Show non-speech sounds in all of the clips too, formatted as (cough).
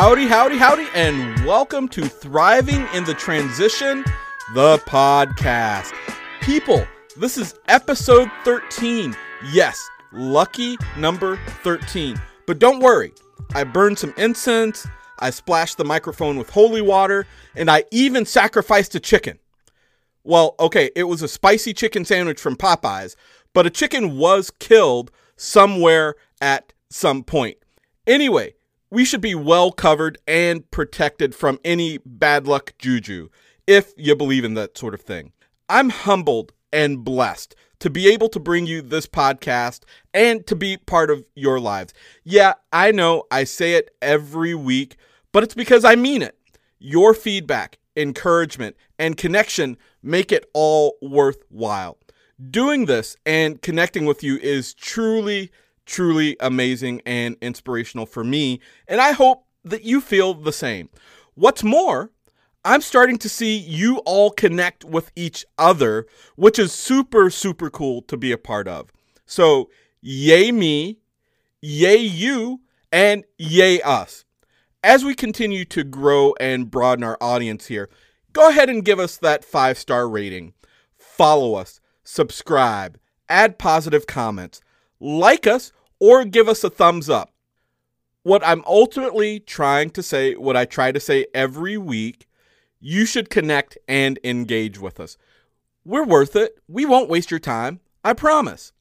Howdy, howdy, howdy, and welcome to Thriving in the Transition, the podcast. People, this is episode 13. Yes, lucky number 13. But don't worry, I burned some incense, I splashed the microphone with holy water, and I even sacrificed a chicken. Well, okay, it was a spicy chicken sandwich from Popeyes, but a chicken was killed somewhere at some point. Anyway, we should be well covered and protected from any bad luck juju, if you believe in that sort of thing. I'm humbled and blessed to be able to bring you this podcast and to be part of your lives. Yeah, I know I say it every week, but it's because I mean it. Your feedback, encouragement, and connection make it all worthwhile. Doing this and connecting with you is truly truly amazing and inspirational for me, and I hope that you feel the same. What's more, I'm starting to see you all connect with each other, which is super, super cool to be a part of. So, yay me, yay you, and yay us. As we continue to grow and broaden our audience here, go ahead and give us that five star rating. Follow us, subscribe, add positive comments, like us, or give us a thumbs up. What I'm ultimately trying to say, what I try to say every week, you should connect and engage with us. We're worth it. We won't waste your time. I promise.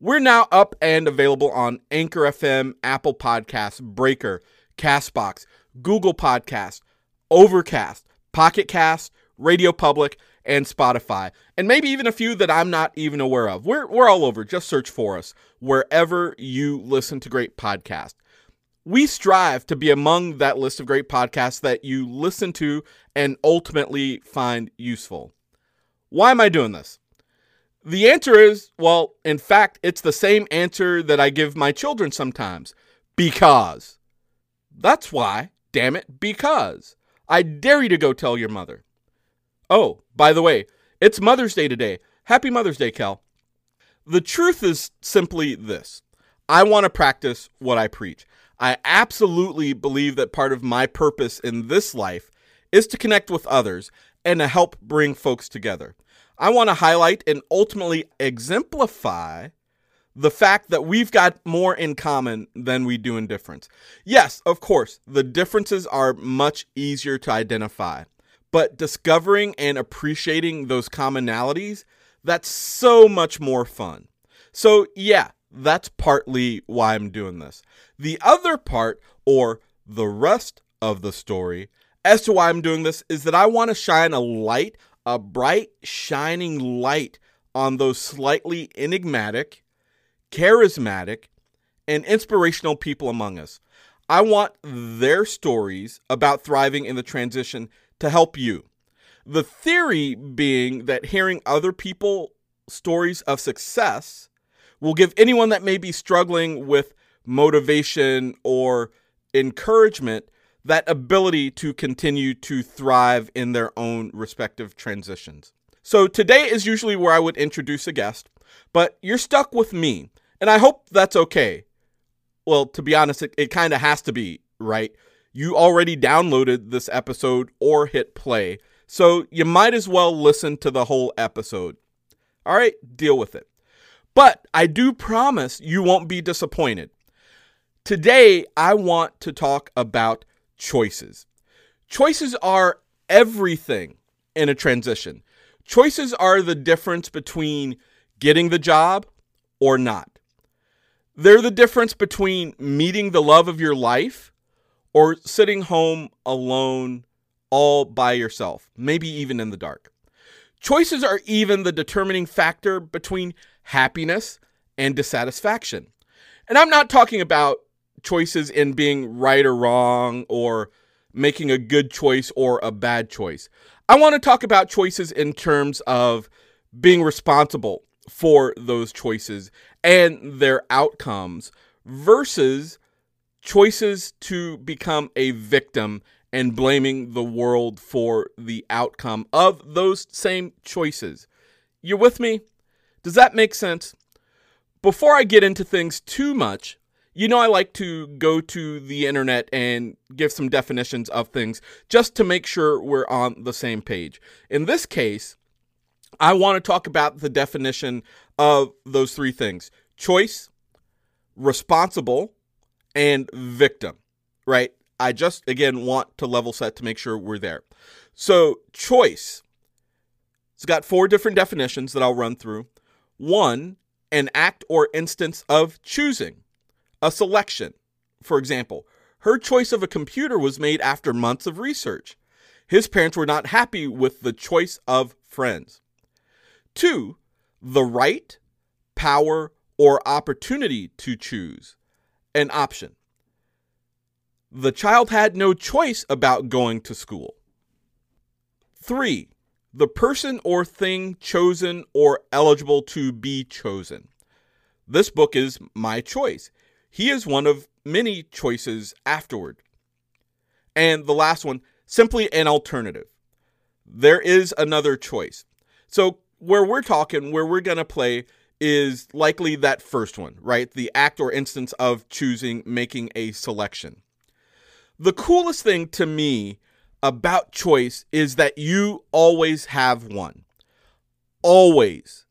We're now up and available on Anchor FM, Apple Podcasts, Breaker, Castbox, Google Podcast, Overcast, Pocket Cast, Radio Public, and Spotify, and maybe even a few that I'm not even aware of. We're, we're all over. Just search for us wherever you listen to great podcasts. We strive to be among that list of great podcasts that you listen to and ultimately find useful. Why am I doing this? The answer is well, in fact, it's the same answer that I give my children sometimes because. That's why, damn it, because. I dare you to go tell your mother. Oh, by the way, it's Mother's Day today. Happy Mother's Day, Cal. The truth is simply this I want to practice what I preach. I absolutely believe that part of my purpose in this life is to connect with others and to help bring folks together. I want to highlight and ultimately exemplify the fact that we've got more in common than we do in difference. Yes, of course, the differences are much easier to identify but discovering and appreciating those commonalities, that's so much more fun. So, yeah, that's partly why I'm doing this. The other part, or the rest of the story, as to why I'm doing this, is that I want to shine a light, a bright, shining light on those slightly enigmatic, charismatic, and inspirational people among us. I want their stories about thriving in the transition to help you. The theory being that hearing other people stories of success will give anyone that may be struggling with motivation or encouragement that ability to continue to thrive in their own respective transitions. So today is usually where I would introduce a guest, but you're stuck with me, and I hope that's okay. Well, to be honest, it, it kind of has to be, right? You already downloaded this episode or hit play, so you might as well listen to the whole episode. All right, deal with it. But I do promise you won't be disappointed. Today, I want to talk about choices. Choices are everything in a transition. Choices are the difference between getting the job or not. They're the difference between meeting the love of your life or sitting home alone all by yourself, maybe even in the dark. Choices are even the determining factor between happiness and dissatisfaction. And I'm not talking about choices in being right or wrong or making a good choice or a bad choice. I want to talk about choices in terms of being responsible for those choices and their outcomes versus choices to become a victim and blaming the world for the outcome of those same choices. You're with me? Does that make sense? Before I get into things too much, you know, I like to go to the internet and give some definitions of things just to make sure we're on the same page. In this case, I want to talk about the definition of those three things choice, responsible, and victim, right? I just, again, want to level set to make sure we're there. So, choice, it's got four different definitions that I'll run through. One, an act or instance of choosing, a selection. For example, her choice of a computer was made after months of research. His parents were not happy with the choice of friends. Two, the right, power, or opportunity to choose, an option. The child had no choice about going to school. Three, the person or thing chosen or eligible to be chosen. This book is my choice. He is one of many choices afterward. And the last one, simply an alternative. There is another choice. So, where we're talking, where we're going to play is likely that first one, right? The act or instance of choosing, making a selection. The coolest thing to me about choice is that you always have one. Always.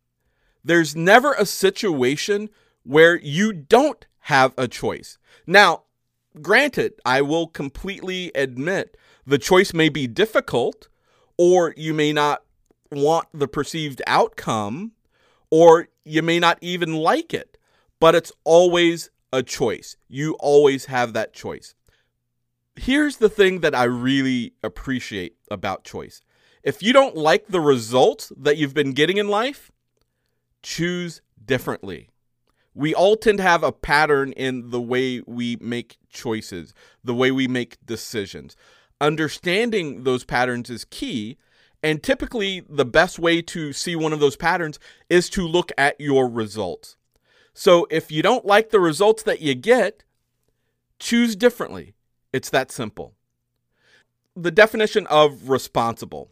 There's never a situation where you don't have a choice. Now, granted, I will completely admit the choice may be difficult, or you may not want the perceived outcome, or you may not even like it, but it's always a choice. You always have that choice here's the thing that I really appreciate about choice. If you don't like the results that you've been getting in life, choose differently. We all tend to have a pattern in the way we make choices, the way we make decisions. Understanding those patterns is key. And typically, the best way to see one of those patterns is to look at your results. So, if you don't like the results that you get, choose differently. It's that simple. The definition of responsible,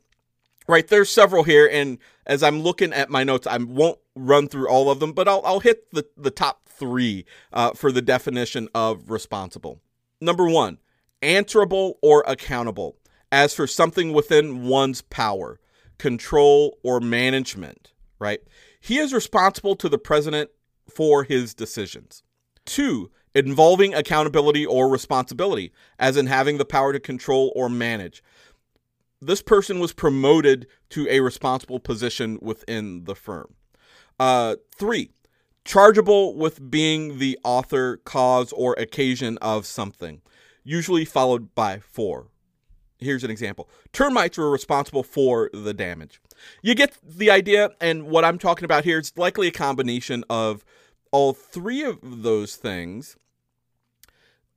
right? There's several here, and as I'm looking at my notes, I won't run through all of them, but I'll, I'll hit the, the top three uh, for the definition of responsible. Number one, answerable or accountable, as for something within one's power, control, or management, right? He is responsible to the president for his decisions. Two, involving accountability or responsibility, as in having the power to control or manage. This person was promoted to a responsible position within the firm. Uh, three, chargeable with being the author, cause, or occasion of something, usually followed by four. Here's an example termites were responsible for the damage. You get the idea, and what I'm talking about here is likely a combination of all three of those things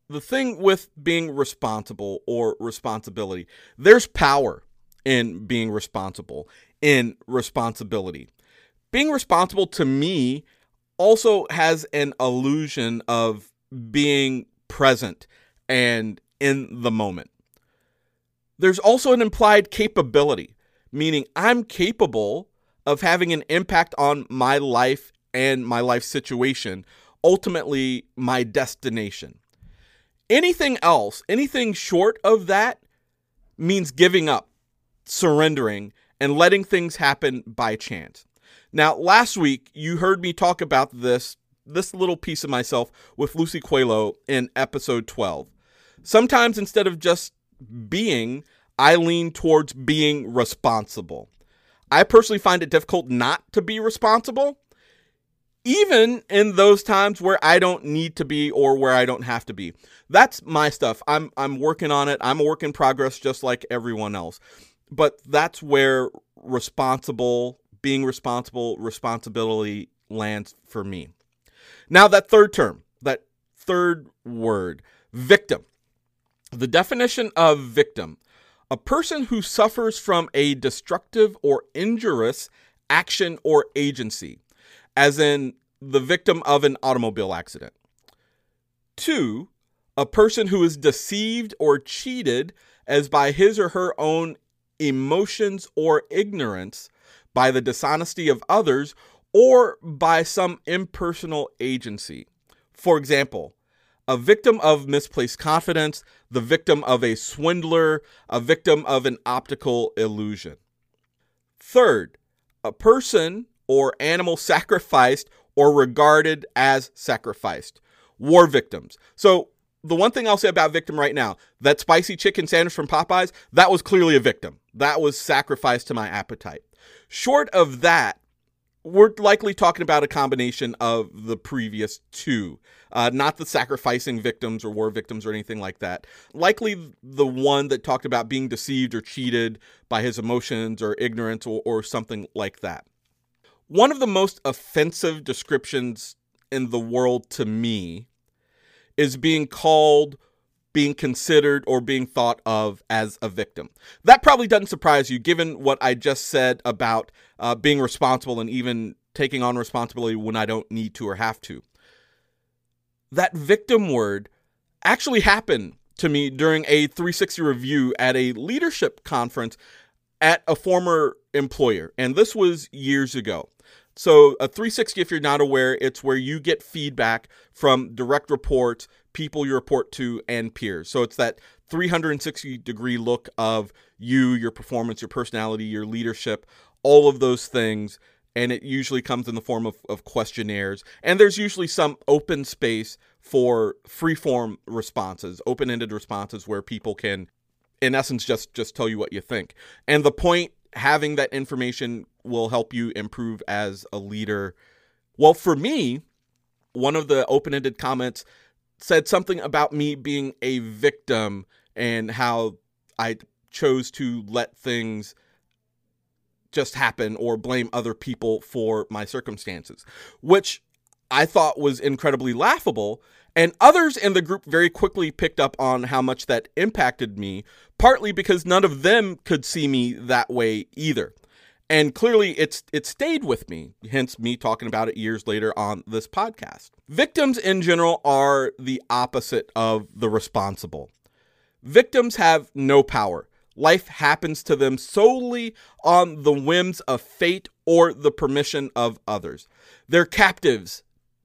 the thing with being responsible or responsibility, there's power in being responsible, in responsibility. Being responsible to me also has an illusion of being present and in the moment. There's also an implied capability, meaning I'm capable of having an impact on my life and my life situation, ultimately, my destination. Anything else, anything short of that, means giving up, surrendering, and letting things happen by chance. Now, last week, you heard me talk about this this little piece of myself with Lucy Coelho in episode 12. Sometimes instead of just being, I lean towards being responsible. I personally find it difficult not to be responsible, even in those times where I don't need to be or where I don't have to be. That's my stuff. I'm I'm working on it. I'm a work in progress just like everyone else. But that's where responsible, being responsible, responsibility lands for me. Now that third term, that third word, victim. The definition of victim, a person who suffers from a destructive or injurious action or agency as in the victim of an automobile accident. Two, a person who is deceived or cheated as by his or her own emotions or ignorance by the dishonesty of others or by some impersonal agency. For example, a victim of misplaced confidence, the victim of a swindler, a victim of an optical illusion. Third, a person or animal sacrificed or regarded as sacrificed. War victims. So, the one thing I'll say about victim right now, that spicy chicken sandwich from Popeyes, that was clearly a victim. That was sacrificed to my appetite. Short of that, we're likely talking about a combination of the previous two, uh, not the sacrificing victims or war victims or anything like that. Likely the one that talked about being deceived or cheated by his emotions or ignorance or, or something like that. One of the most offensive descriptions in the world to me is being called, being considered, or being thought of as a victim. That probably doesn't surprise you, given what I just said about uh, being responsible and even taking on responsibility when I don't need to or have to. That victim word actually happened to me during a 360 review at a leadership conference at a former employer. And this was years ago. So, a 360, if you're not aware, it's where you get feedback from direct reports, people you report to, and peers. So, it's that 360 degree look of you, your performance, your personality, your leadership, all of those things. And it usually comes in the form of, of questionnaires. And there's usually some open space for free form responses, open ended responses where people can, in essence, just, just tell you what you think. And the point having that information will help you improve as a leader. Well, for me, one of the open ended comments said something about me being a victim and how I chose to let things just happen or blame other people for my circumstances, which I thought was incredibly laughable. And others in the group very quickly picked up on how much that impacted me, partly because none of them could see me that way either. And clearly it's it stayed with me, hence me talking about it years later on this podcast. Victims in general are the opposite of the responsible. Victims have no power. Life happens to them solely on the whims of fate or the permission of others. They're captives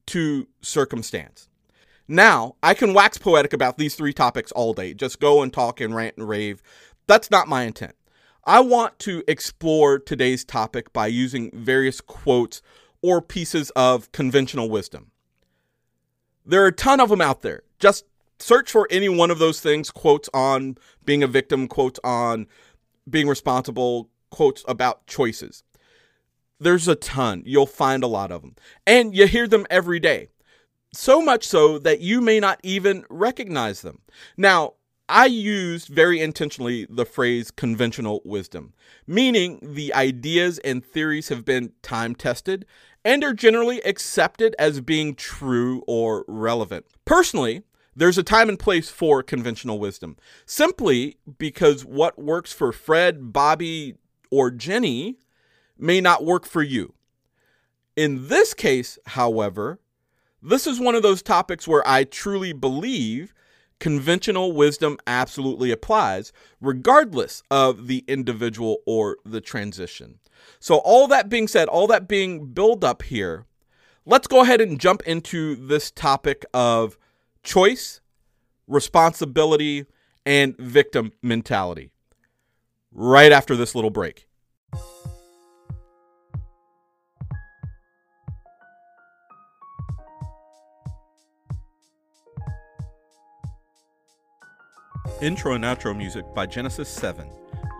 to circumstance. Now, I can wax poetic about these three topics all day, just go and talk and rant and rave. That's not my intent. I want to explore today's topic by using various quotes or pieces of conventional wisdom. There are a ton of them out there. Just search for any one of those things quotes on being a victim, quotes on being responsible, quotes about choices. There's a ton. You'll find a lot of them. And you hear them every day. So much so that you may not even recognize them. Now, I used very intentionally the phrase conventional wisdom, meaning the ideas and theories have been time tested and are generally accepted as being true or relevant. Personally, there's a time and place for conventional wisdom, simply because what works for Fred, Bobby, or Jenny may not work for you. In this case, however, this is one of those topics where I truly believe conventional wisdom absolutely applies, regardless of the individual or the transition. So, all that being said, all that being built up here, let's go ahead and jump into this topic of choice, responsibility, and victim mentality right after this little break. Intro and outro music by Genesis 7.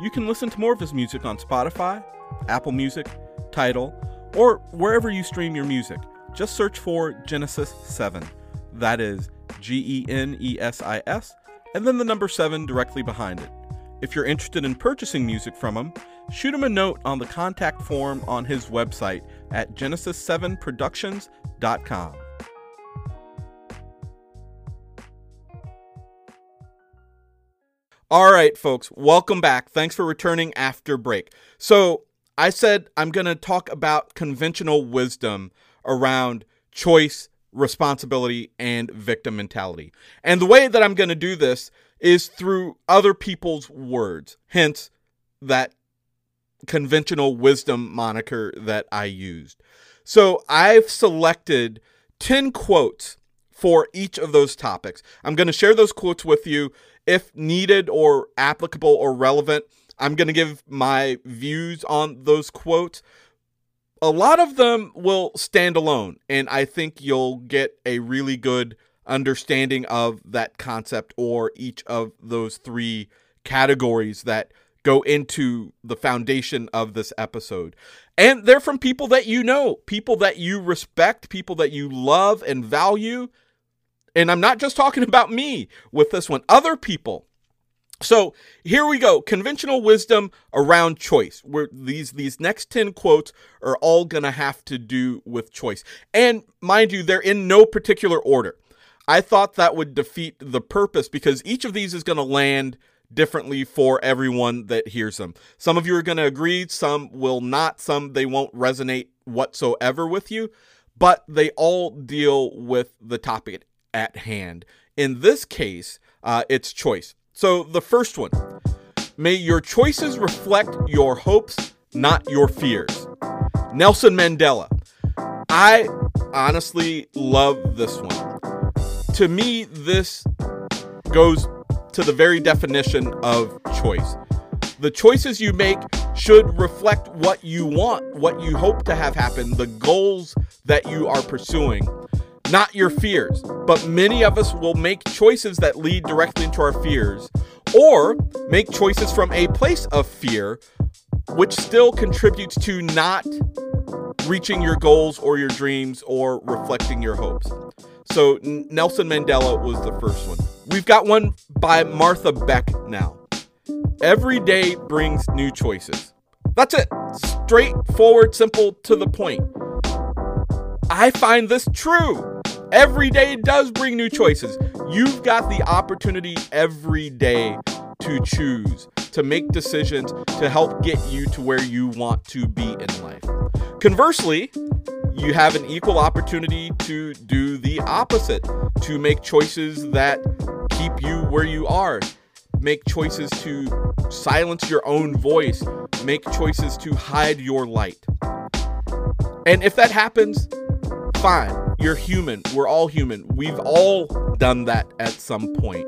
You can listen to more of his music on Spotify, Apple Music, Tidal, or wherever you stream your music. Just search for Genesis 7. That is G E N E S I S, and then the number 7 directly behind it. If you're interested in purchasing music from him, shoot him a note on the contact form on his website at genesis7productions.com. All right, folks, welcome back. Thanks for returning after break. So, I said I'm going to talk about conventional wisdom around choice, responsibility, and victim mentality. And the way that I'm going to do this is through other people's words, hence that conventional wisdom moniker that I used. So, I've selected 10 quotes for each of those topics. I'm going to share those quotes with you if needed or applicable or relevant. I'm going to give my views on those quotes. A lot of them will stand alone, and I think you'll get a really good understanding of that concept or each of those three categories that go into the foundation of this episode. And they're from people that you know, people that you respect, people that you love and value. And I'm not just talking (laughs) about me with this one, other people. So here we go. Conventional wisdom around choice. Where these these next 10 quotes are all gonna have to do with choice. And mind you, they're in no particular order. I thought that would defeat the purpose because each of these is gonna land differently for everyone that hears them. Some of you are to agree, some will not, some they won't resonate whatsoever with you, but they all deal with the topic at hand. In this case, uh, it's choice. So the first one may your choices reflect your hopes, not your fears. Nelson Mandela. I honestly love this one. To me, this goes to the very definition of choice. The choices you make should reflect what you want, what you hope to have happen, the goals that you are pursuing, not your fears. But many of us will make choices that lead directly into our fears, or make choices from a place of fear, which still contributes to not reaching your goals or your dreams or reflecting your hopes. So Nelson Mandela was the first one. We've got one by Martha Beck now. Every day brings new choices. That's it. Straightforward, simple, to the point. I find this true. Every day does bring new choices. You've got the opportunity every day to choose, to make decisions to help get you to where you want to be in life. Conversely, you have an equal opportunity to do the opposite, to make choices that keep you where you are, make choices to silence your own voice, make choices to hide your light. And if that happens, fine. You're human. We're all human. We've all done that at some point.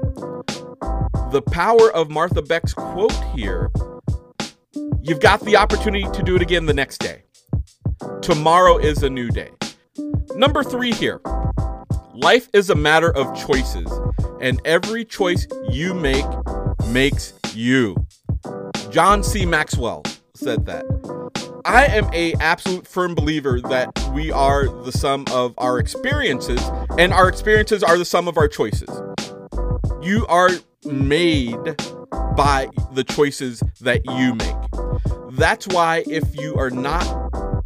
The power of Martha Beck's quote here you've got the opportunity to do it again the next day. Tomorrow is a new day. Number three here life is a matter of choices, and every choice you make makes you. John C. Maxwell said that. I am a absolute firm believer that we are the sum of our experiences and our experiences are the sum of our choices. You are made by the choices that you make. That's why if you are not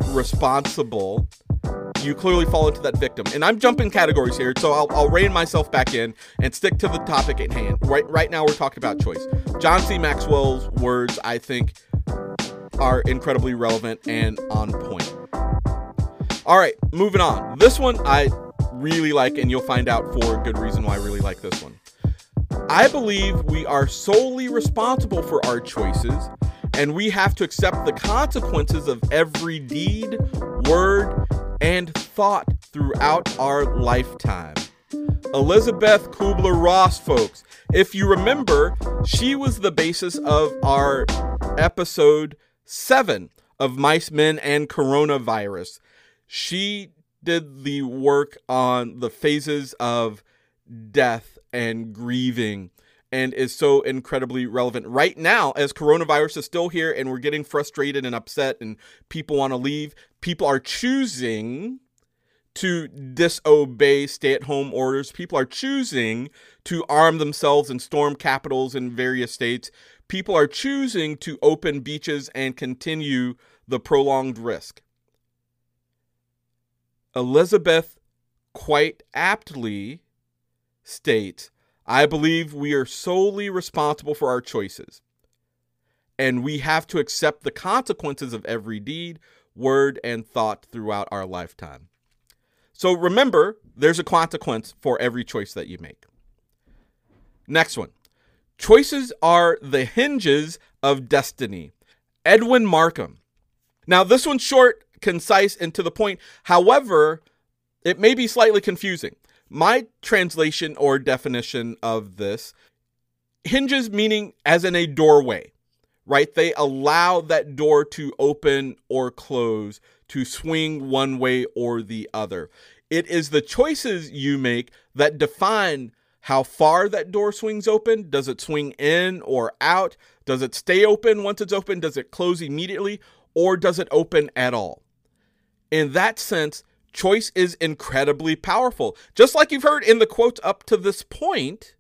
responsible, you clearly fall into that victim. And I'm jumping categories here, so I'll, I'll rein myself back in and stick to the topic at hand. Right, right now, we're talking about choice. John C. Maxwell's words, I think, are incredibly relevant and on point. All right, moving on. This one I really like, and you'll find out for a good reason why I really like this one. I believe we are solely responsible for our choices and we have to accept the consequences of every deed, word, and thought throughout our lifetime. Elisabeth Kübler-Ross, folks. If you remember, she was the basis of our episode 7 of Mice, Men, and Coronavirus. She did the work on the phases of death and grieving and is so incredibly relevant right now as coronavirus is still here and we're getting frustrated and upset and people want to leave. People are choosing to disobey stay at home orders. People are choosing to arm themselves and storm capitals in various states. People are choosing to open beaches and continue the prolonged risk. Elisabeth quite aptly states I believe we are solely responsible for our choices. And we have to accept the consequences of every deed, word, and thought throughout our lifetime. So remember, there's a consequence for every choice that you make. Next one choices are the hinges of destiny. Edwin Markham. Now, this one's short, concise, and to the point. However, it may be slightly confusing. my translation or definition of this hinges meaning as in a doorway, right? They allow that door to open or close, to swing one way or the other. It is the choices you make that define how far that door swings open. Does it swing in or out? Does it stay open once it's open? Does it close immediately? Or does it open at all? In that sense, choice is incredibly powerful. Just like you've heard in the quotes up to this point,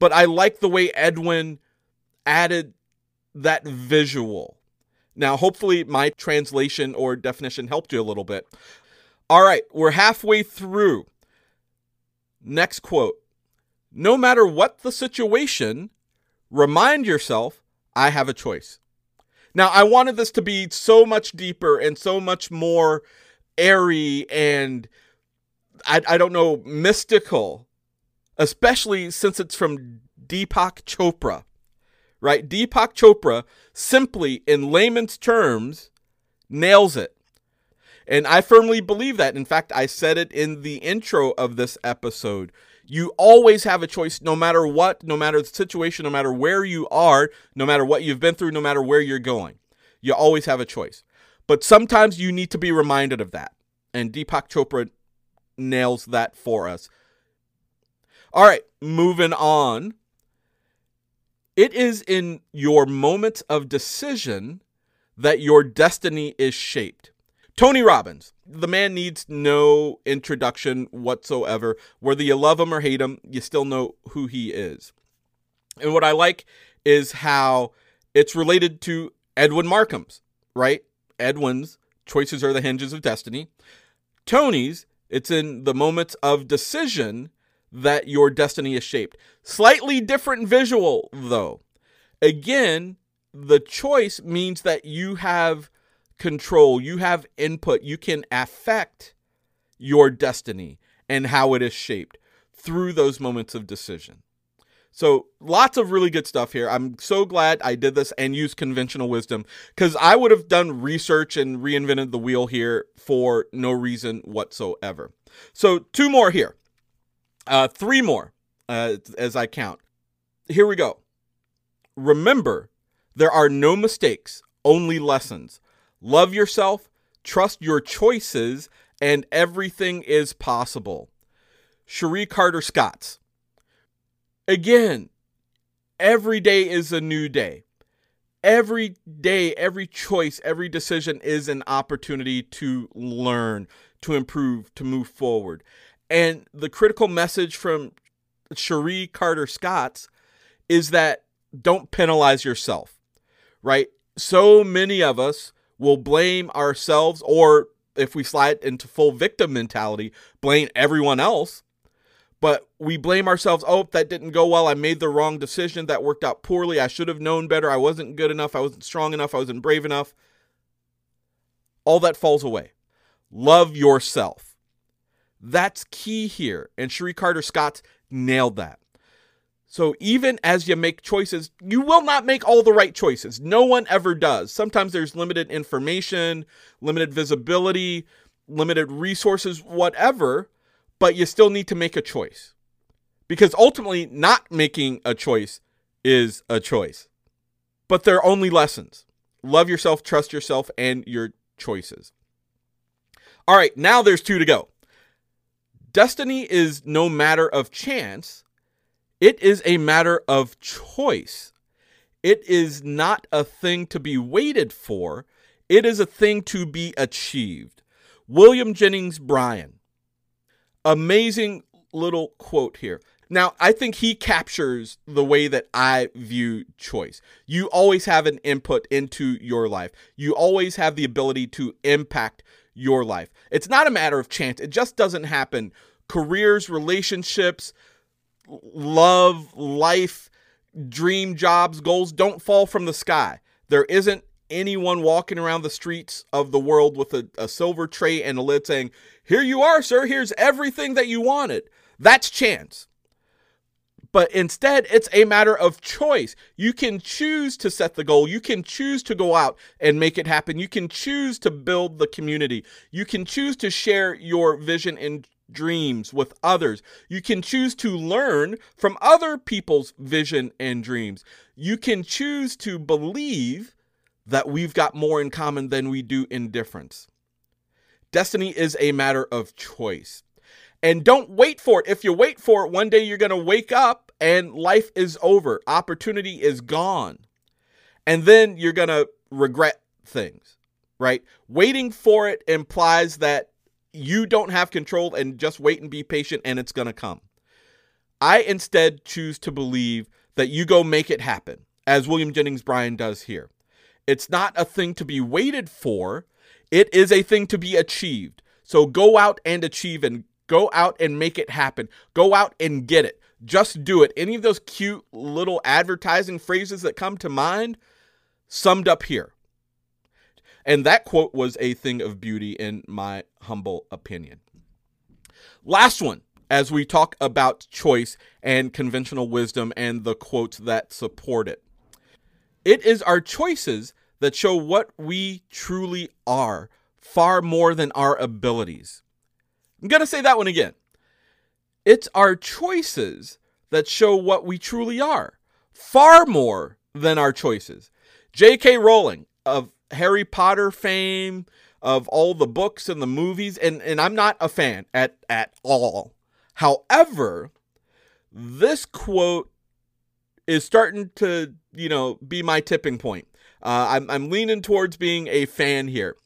but I like the way Edwin added that visual. Now, hopefully, my translation or definition helped you a little bit. All right, we're halfway through. Next quote No matter what the situation, remind yourself I have a choice. Now, I wanted this to be so much deeper and so much more airy and I, I don't know, mystical, especially since it's from Deepak Chopra, right? Deepak Chopra simply, in layman's terms, nails it. And I firmly believe that. In fact, I said it in the intro of this episode. You always have a choice, no matter what, no matter the situation, no matter where you are, no matter what you've been through, no matter where you're going. You always have a choice. But sometimes you need to be reminded of that. And Deepak Chopra nails that for us. All right, moving on. It is in your moments of decision that your destiny is shaped. Tony Robbins, the man needs no introduction whatsoever. Whether you love him or hate him, you still know who he is. And what I like is how it's related to Edwin Markham's, right? Edwin's choices are the hinges of destiny. Tony's, it's in the moments of decision that your destiny is shaped. Slightly different visual, though. Again, the choice means that you have control, you have input, you can affect your destiny and how it is shaped through those moments of decision. So, lots of really good stuff here. I'm so glad I did this and used conventional wisdom because I would have done research and reinvented the wheel here for no reason whatsoever. So, two more here, uh, three more uh, as I count. Here we go. Remember, there are no mistakes, only lessons. Love yourself, trust your choices, and everything is possible. Cherie Carter Scotts. Again, every day is a new day. Every day, every choice, every decision is an opportunity to learn, to improve, to move forward. And the critical message from Cherie Carter Scotts is that don't penalize yourself, right? So many of us will blame ourselves, or if we slide into full victim mentality, blame everyone else but we blame ourselves. Oh, that didn't go well. I made the wrong decision. That worked out poorly. I should have known better. I wasn't good enough. I wasn't strong enough. I wasn't brave enough. All that falls away. Love yourself. That's key here. And Cherie Carter Scott nailed that. So even as you make choices, you will not make all the right choices. No one ever does. Sometimes there's limited information, limited visibility, limited resources, whatever but you still need to make a choice. Because ultimately, not making a choice is a choice. But they're only lessons. Love yourself, trust yourself, and your choices. All right, now there's two to go. Destiny is no matter of chance, it is a matter of choice. It is not a thing to be waited for, it is a thing to be achieved. William Jennings Bryan amazing little quote here. Now, I think he captures the way that I view choice. You always have an input into your life, you always have the ability to impact your life. It's not a matter of chance, it just doesn't happen. Careers, relationships, love, life, dream jobs, goals don't fall from the sky. There isn't anyone walking around the streets of the world with a, a silver tray and a lid saying, Here you are, sir. Here's everything that you wanted. That's chance. But instead, it's a matter of choice. You can choose to set the goal. You can choose to go out and make it happen. You can choose to build the community. You can choose to share your vision and dreams with others. You can choose to learn from other people's vision and dreams. You can choose to believe that we've got more in common than we do in difference. Destiny is a matter of choice. And don't wait for it. If you wait for it, one day you're going to wake up and life is over. Opportunity is gone. And then you're going to regret things, right? Waiting for it implies that you don't have control and just wait and be patient and it's going to come. I instead choose to believe that you go make it happen, as William Jennings Bryan does here. It's not a thing to be waited for, it is a thing to be achieved. So go out and achieve and go out and make it happen. Go out and get it. Just do it. Any of those cute little advertising phrases that come to mind summed up here. And that quote was a thing of beauty, in my humble opinion. Last one, as we talk about choice and conventional wisdom and the quotes that support it. It is our choices that show what we truly are, far more than our abilities. I'm going to say that one again. It's our choices that show what we truly are, far more than our choices. J.K. Rowling of Harry Potter fame, of all the books and the movies, and, and I'm not a fan at, at all. However, this quote is starting to, you know, be my tipping point. Uh, I'm, I'm leaning towards being a fan here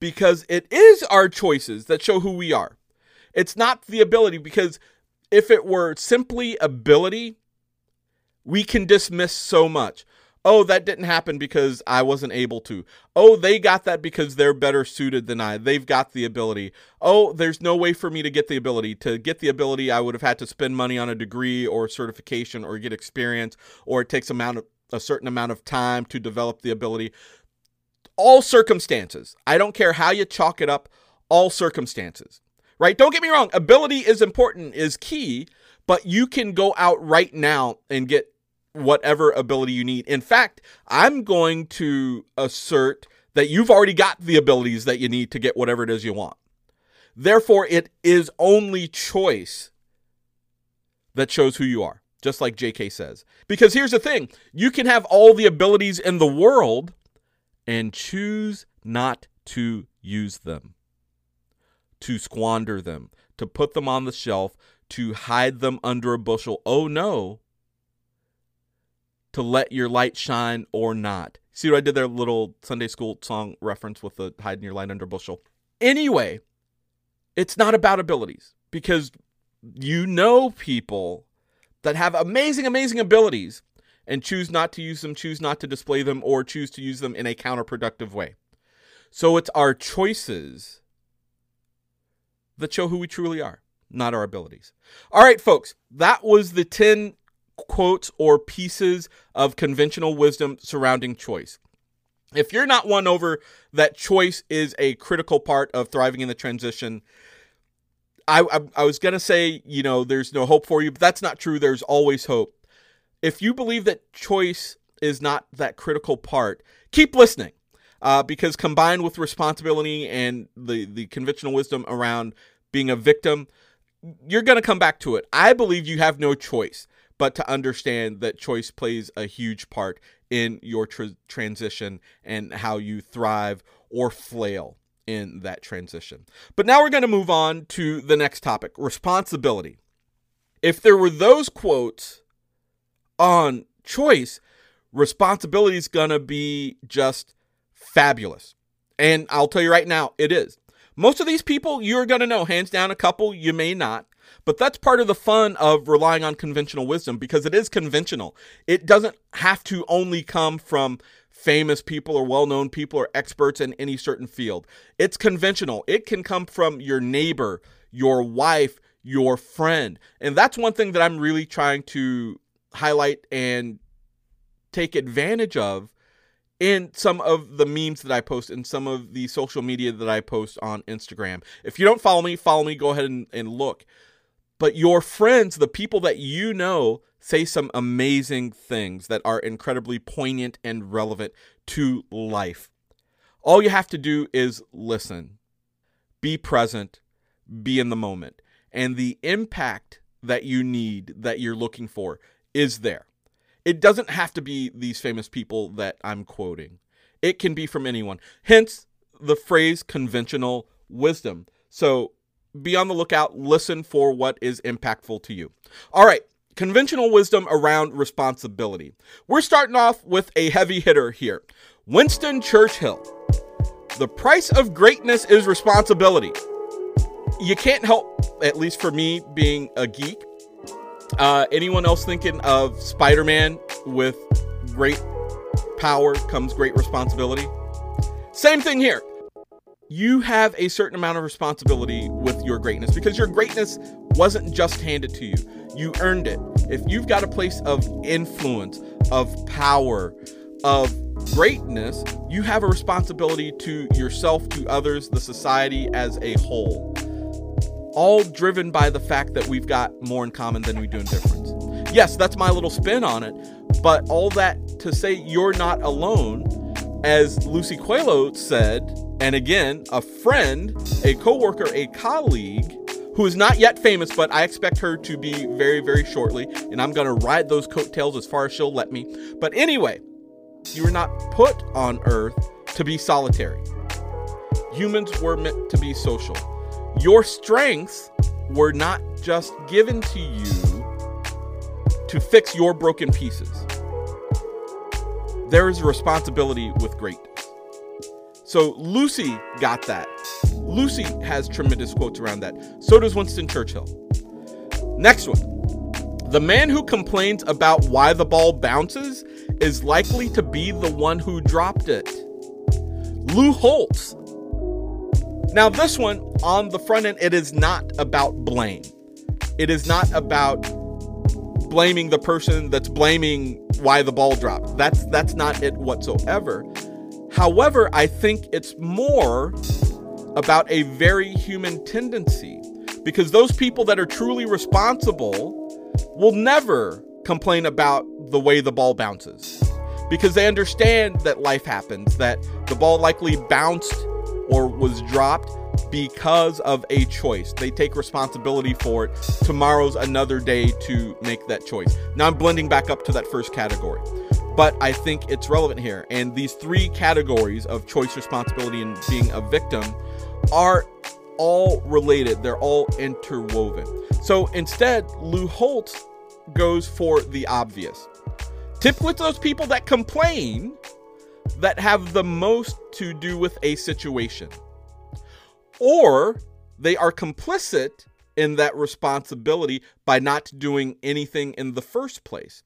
because it is our choices that show who we are. It's not the ability, because if it were simply ability, we can dismiss so much. Oh, that didn't happen because I wasn't able to. Oh, they got that because they're better suited than I. They've got the ability. Oh, there's no way for me to get the ability. To get the ability, I would have had to spend money on a degree or certification or get experience, or it takes amount of, a certain amount of time to develop the ability. All circumstances. I don't care how you chalk it up, all circumstances. Right? Don't get me wrong, ability is important, is key, but you can go out right now and get whatever ability you need. In fact, I'm going to assert that you've already got the abilities that you need to get whatever it is you want. Therefore, it is only choice that shows who you are, just like JK says. Because here's the thing you can have all the abilities in the world and choose not to use them, to squander them, to put them on the shelf, to hide them under a bushel. Oh no, to let your light shine or not. See what I did there? Little Sunday school song reference with the hiding your light under bushel. Anyway, it's not about abilities because you know people that have amazing, amazing abilities and choose not to use them, choose not to display them, or choose to use them in a counterproductive way. So it's our choices that show who we truly are, not our abilities. All right, folks, that was the 10 quotes or pieces of conventional wisdom surrounding choice. If you're not won over that choice is a critical part of thriving in the transition, I, I, I was going to say, you know, there's no hope for you, but that's not true. There's always hope. If you believe that choice is not that critical part, keep listening. Uh, because combined with responsibility and the, the conventional wisdom around being a victim, you're going to come back to it. I believe you have no choice but to understand that choice plays a huge part in your tr- transition and how you thrive or flail in that transition. But now we're going to move on to the next topic responsibility. If there were those quotes on choice, responsibility is going to be just fabulous. And I'll tell you right now, it is. Most of these people you're going to know, hands down, a couple you may not. But that's part of the fun of relying on conventional wisdom because it is conventional. It doesn't have to only come from famous people or well known people or experts in any certain field. It's conventional. It can come from your neighbor, your wife, your friend. And that's one thing that I'm really trying to highlight and take advantage of in some of the memes that I post and some of the social media that I post on Instagram. If you don't follow me, follow me, go ahead and, and look. But your friends, the people that you know, say some amazing things that are incredibly poignant and relevant to life. All you have to do is listen, be present, be in the moment. And the impact that you need, that you're looking for, is there. It doesn't have to be these famous people that I'm quoting, it can be from anyone. Hence the phrase conventional wisdom. So be on the lookout, listen for what is impactful to you. All right, conventional wisdom around responsibility. We're starting off with a heavy hitter here Winston Churchill. The price of greatness is responsibility. You can't help, at least for me being a geek, uh, anyone else thinking of Spider Man with great power comes great responsibility? Same thing here you have a certain amount of responsibility with your greatness because your greatness wasn't just handed to you. You earned it. If you've got a place of influence, of power, of greatness, you have a responsibility to yourself, to others, the society as a whole. All driven by the fact that we've got more in common than we do in difference. Yes, that's my little spin on it, but all that to say you're not alone, as Lucy Coelho said and again, a friend, a coworker, a colleague who is not yet famous, but I expect her to be very, very shortly. And I'm to ride those coattails as far as she'll let me. But anyway, you were not put on earth to be solitary. Humans were meant to be social. Your strengths were not just given to you to fix your broken pieces. There is a responsibility with greatness. So Lucy got that. Lucy has tremendous quotes around that. So does Winston Churchill. Next one. The man who complains about why the ball bounces is likely to be the one who dropped it. Lou Holtz. Now, this one on the front end, it is not about blame. It is not about blaming the person that's blaming why the ball dropped. That's that's not it whatsoever. However, I think it's more about a very human tendency because those people that are truly responsible will never complain about the way the ball bounces because they understand that life happens, that the ball likely bounced or was dropped because of a choice. They take responsibility for it. Tomorrow's another day to make that choice. Now I'm blending back up to that first category but I think it's relevant here. And these three categories of choice, responsibility, and being a victim are all related, they're all interwoven. So instead, Lou Holtz goes for the obvious. Typically, those people that complain that have the most to do with a situation, or they are complicit in that responsibility by not doing anything in the first place.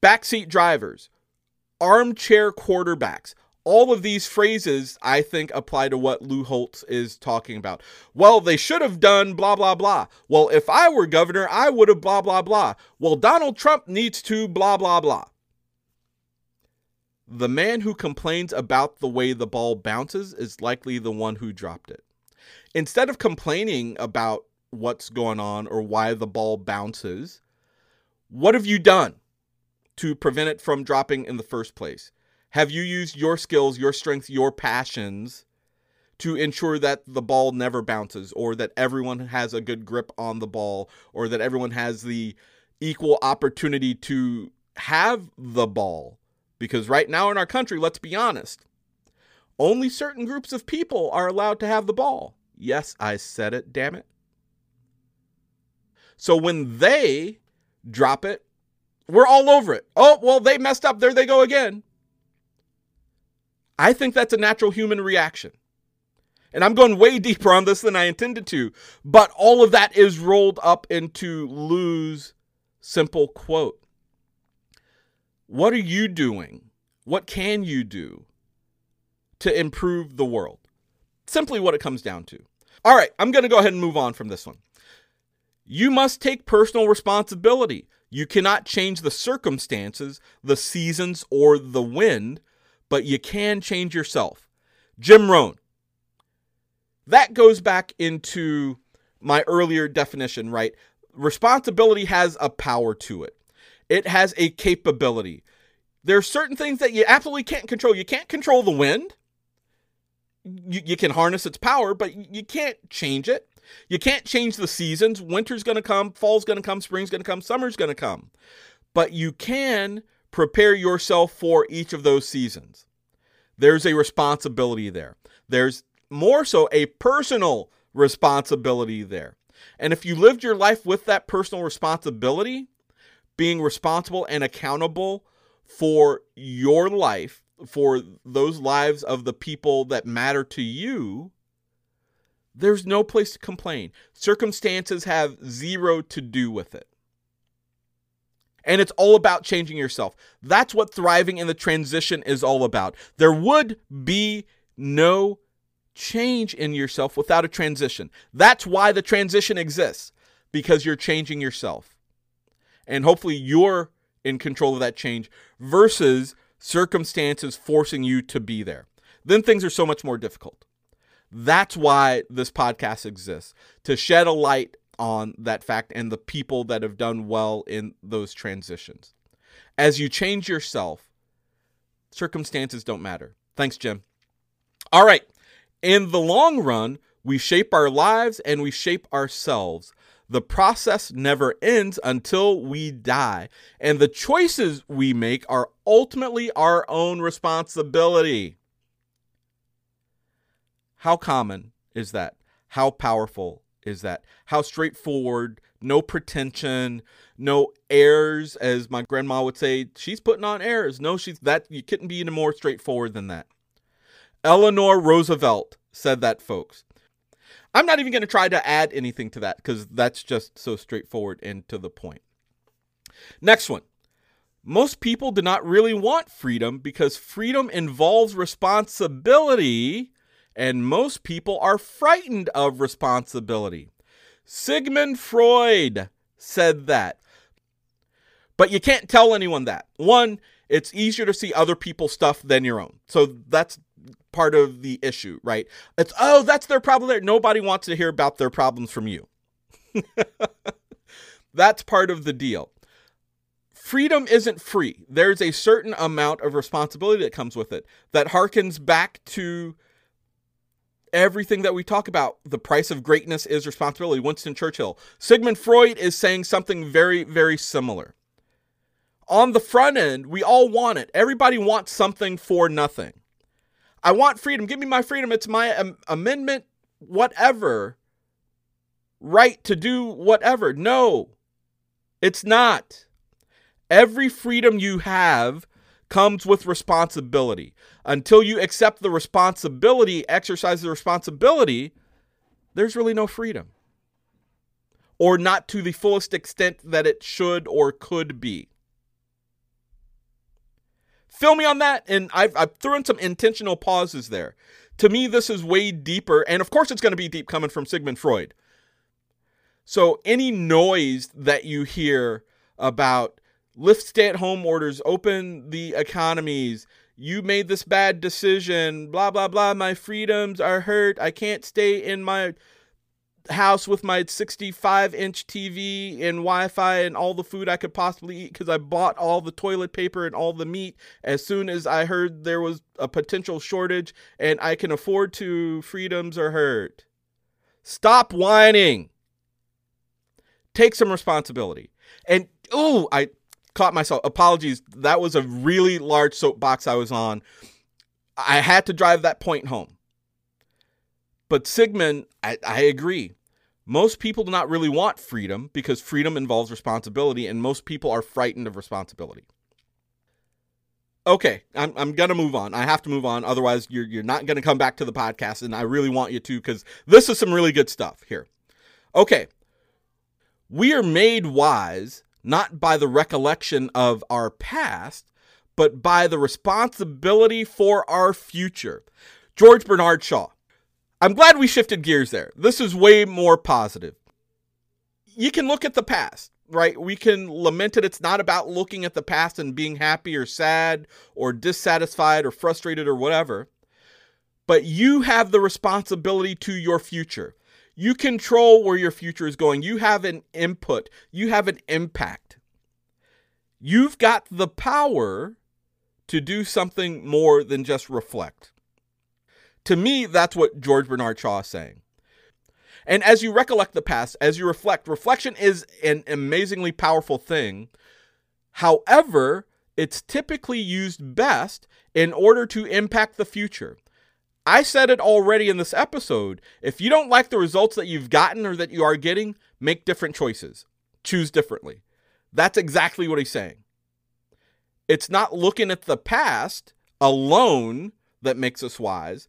Backseat drivers, armchair quarterbacks. All of these phrases, I think, apply to what Lou Holtz is talking about. Well, they should have done blah, blah, blah. Well, if I were governor, I would have blah, blah, blah. Well, Donald Trump needs to blah, blah, blah. The man who complains about the way the ball bounces is likely the one who dropped it. Instead of complaining about what's going on or why the ball bounces, what have you done? to prevent it from dropping in the first place? Have you used your skills, your strengths, your passions to ensure that the ball never bounces or that everyone has a good grip on the ball or that everyone has the equal opportunity to have the ball? Because right now in our country, let's be honest, only certain groups of people are allowed to have the ball. Yes, I said it, damn it. So when they drop it, we're all over it. Oh, well, they messed up. There they go again. I think that's a natural human reaction. And I'm going way deeper on this than I intended to. But all of that is rolled up into Lou's simple quote. What are you doing? What can you do to improve the world? Simply what it comes down to. All right, I'm going to go ahead and move on from this one. You must take personal responsibility. You cannot change the circumstances, the seasons, or the wind, but you can change yourself. Jim Rohn. That goes back into my earlier definition, right? Responsibility has a power to it, it has a capability. There are certain things that you absolutely can't control. You can't control the wind. You, you can harness its power, but you can't change it. You can't change the seasons. Winter's going to come, fall's going to come, spring's going to come, summer's going to come. But you can prepare yourself for each of those seasons. There's a responsibility there. There's more so a personal responsibility there. And if you lived your life with that personal responsibility, being responsible and accountable for your life, for those lives of the people that matter to you, there's no place to complain. Circumstances have zero to do with it. And it's all about changing yourself. That's what thriving in the transition is all about. There would be no change in yourself without a transition. That's why the transition exists, because you're changing yourself. And hopefully you're in control of that change versus circumstances forcing you to be there. Then things are so much more difficult. That's why this podcast exists to shed a light on that fact and the people that have done well in those transitions. As you change yourself, circumstances don't matter. Thanks, Jim. All right. In the long run, we shape our lives and we shape ourselves. The process never ends until we die. And the choices we make are ultimately our own responsibility. How common is that? How powerful is that? How straightforward, no pretension, no airs, as my grandma would say. She's putting on airs. No, she's that you couldn't be any more straightforward than that. Eleanor Roosevelt said that, folks. I'm not even going to try to add anything to that because that's just so straightforward and to the point. Next one. Most people do not really want freedom because freedom involves responsibility and most people are frightened of responsibility. Sigmund Freud said that. But you can't tell anyone that. One, it's easier to see other people's stuff than your own. So that's part of the issue, right? It's, oh, that's their problem there. Nobody wants to hear about their problems from you. (laughs) that's part of the deal. Freedom isn't free. There's a certain amount of responsibility that comes with it that harkens back to everything that we talk about. The price of greatness is responsibility. Winston Churchill. Sigmund Freud is saying something very, very similar. On the front end, we all want it. Everybody wants something for nothing. I want freedom. Give me my freedom. It's my amendment, whatever, right to do whatever. No, it's not. Every freedom you have comes with responsibility. Until you accept the responsibility, exercise the responsibility, there's really no freedom. Or not to the fullest extent that it should or could be. Fill me on that, and I've, I've thrown some intentional pauses there. To me, this is way deeper, and of course, it's going to be deep coming from Sigmund Freud. So, any noise that you hear about lift stay at home orders, open the economies. You made this bad decision, blah, blah, blah. My freedoms are hurt. I can't stay in my house with my 65 inch TV and Wi Fi and all the food I could possibly eat because I bought all the toilet paper and all the meat as soon as I heard there was a potential shortage and I can afford to. Freedoms are hurt. Stop whining. Take some responsibility. And, oh, I caught myself. Apologies. That was a really large soapbox I was on. I had to drive that point home. But Sigmund, I, I agree. Most people do not really want freedom because freedom involves responsibility, and most people are frightened of responsibility. Okay, I'm, I'm going to move on. I have to move on. Otherwise, you're, you're not going to come back to the podcast, and I really want you to because this is some really good stuff here. Okay, we are made wise not by the recollection of our past, but by the responsibility for our future. George Bernard Shaw. I'm glad we shifted gears there. This is way more positive. You can look at the past, right? We can lament it. It's not about looking at the past and being happy or sad or dissatisfied or frustrated or whatever. But you have the responsibility to your future. You control where your future is going. You have an input, you have an impact. You've got the power to do something more than just reflect. To me, that's what George Bernard Shaw is saying. And as you recollect the past, as you reflect, reflection is an amazingly powerful thing. However, it's typically used best in order to impact the future. I said it already in this episode. If you don't like the results that you've gotten or that you are getting, make different choices. Choose differently. That's exactly what he's saying. It's not looking at the past alone that makes us wise,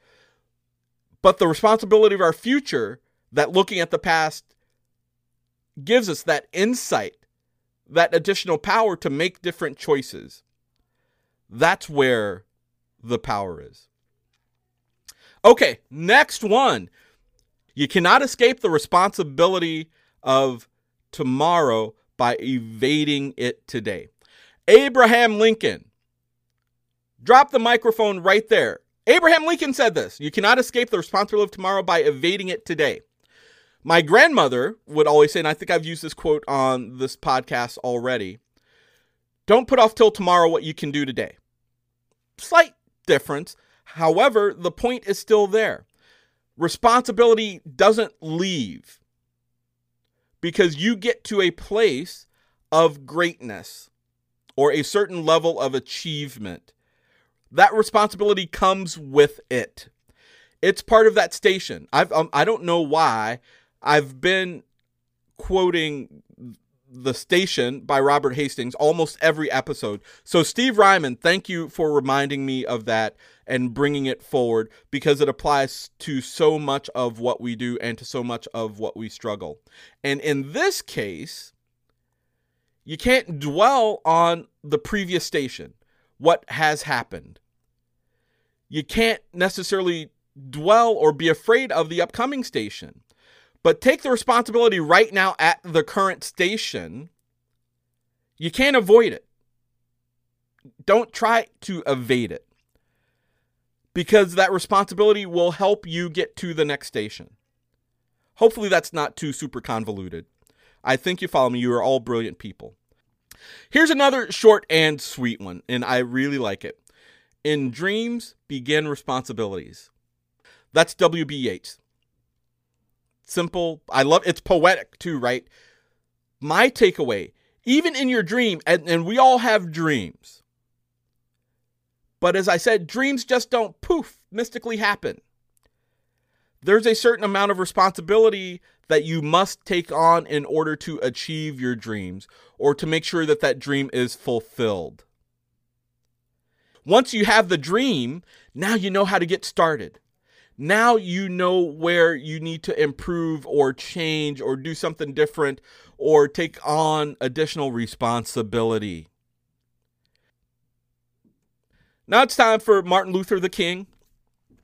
but the responsibility of our future that looking at the past gives us that insight, that additional power to make different choices. That's where the power is. Okay, next one. You cannot escape the responsibility of tomorrow by evading it today. Abraham Lincoln. Drop the microphone right there. Abraham Lincoln said this You cannot escape the responsibility of tomorrow by evading it today. My grandmother would always say, and I think I've used this quote on this podcast already don't put off till tomorrow what you can do today. Slight difference. However, the point is still there. Responsibility doesn't leave because you get to a place of greatness or a certain level of achievement. That responsibility comes with it. It's part of that station. I've um, I don't know why I've been quoting the Station by Robert Hastings almost every episode. So, Steve Ryman, thank you for reminding me of that and bringing it forward because it applies to so much of what we do and to so much of what we struggle. And in this case, you can't dwell on the previous station, what has happened. You can't necessarily dwell or be afraid of the upcoming station but take the responsibility right now at the current station. You can't avoid it. Don't try to evade it because that responsibility will help you get to the next station. Hopefully, that's not too super convoluted. I think you follow me. You are all brilliant people. Here's another short and sweet one, and I really like it. In dreams begin responsibilities. That's W.B. Yeats simple. I love it's poetic too, right? My takeaway, even in your dream, and, and we all have dreams. But as I said, dreams just don't poof, mystically happen. There's a certain amount of responsibility that you must take on in order to achieve your dreams or to make sure that that dream is fulfilled. Once you have the dream, now you know how to get started now you know where you need to improve or change or do something different or take on additional responsibility. Now it's time for Martin Luther the King.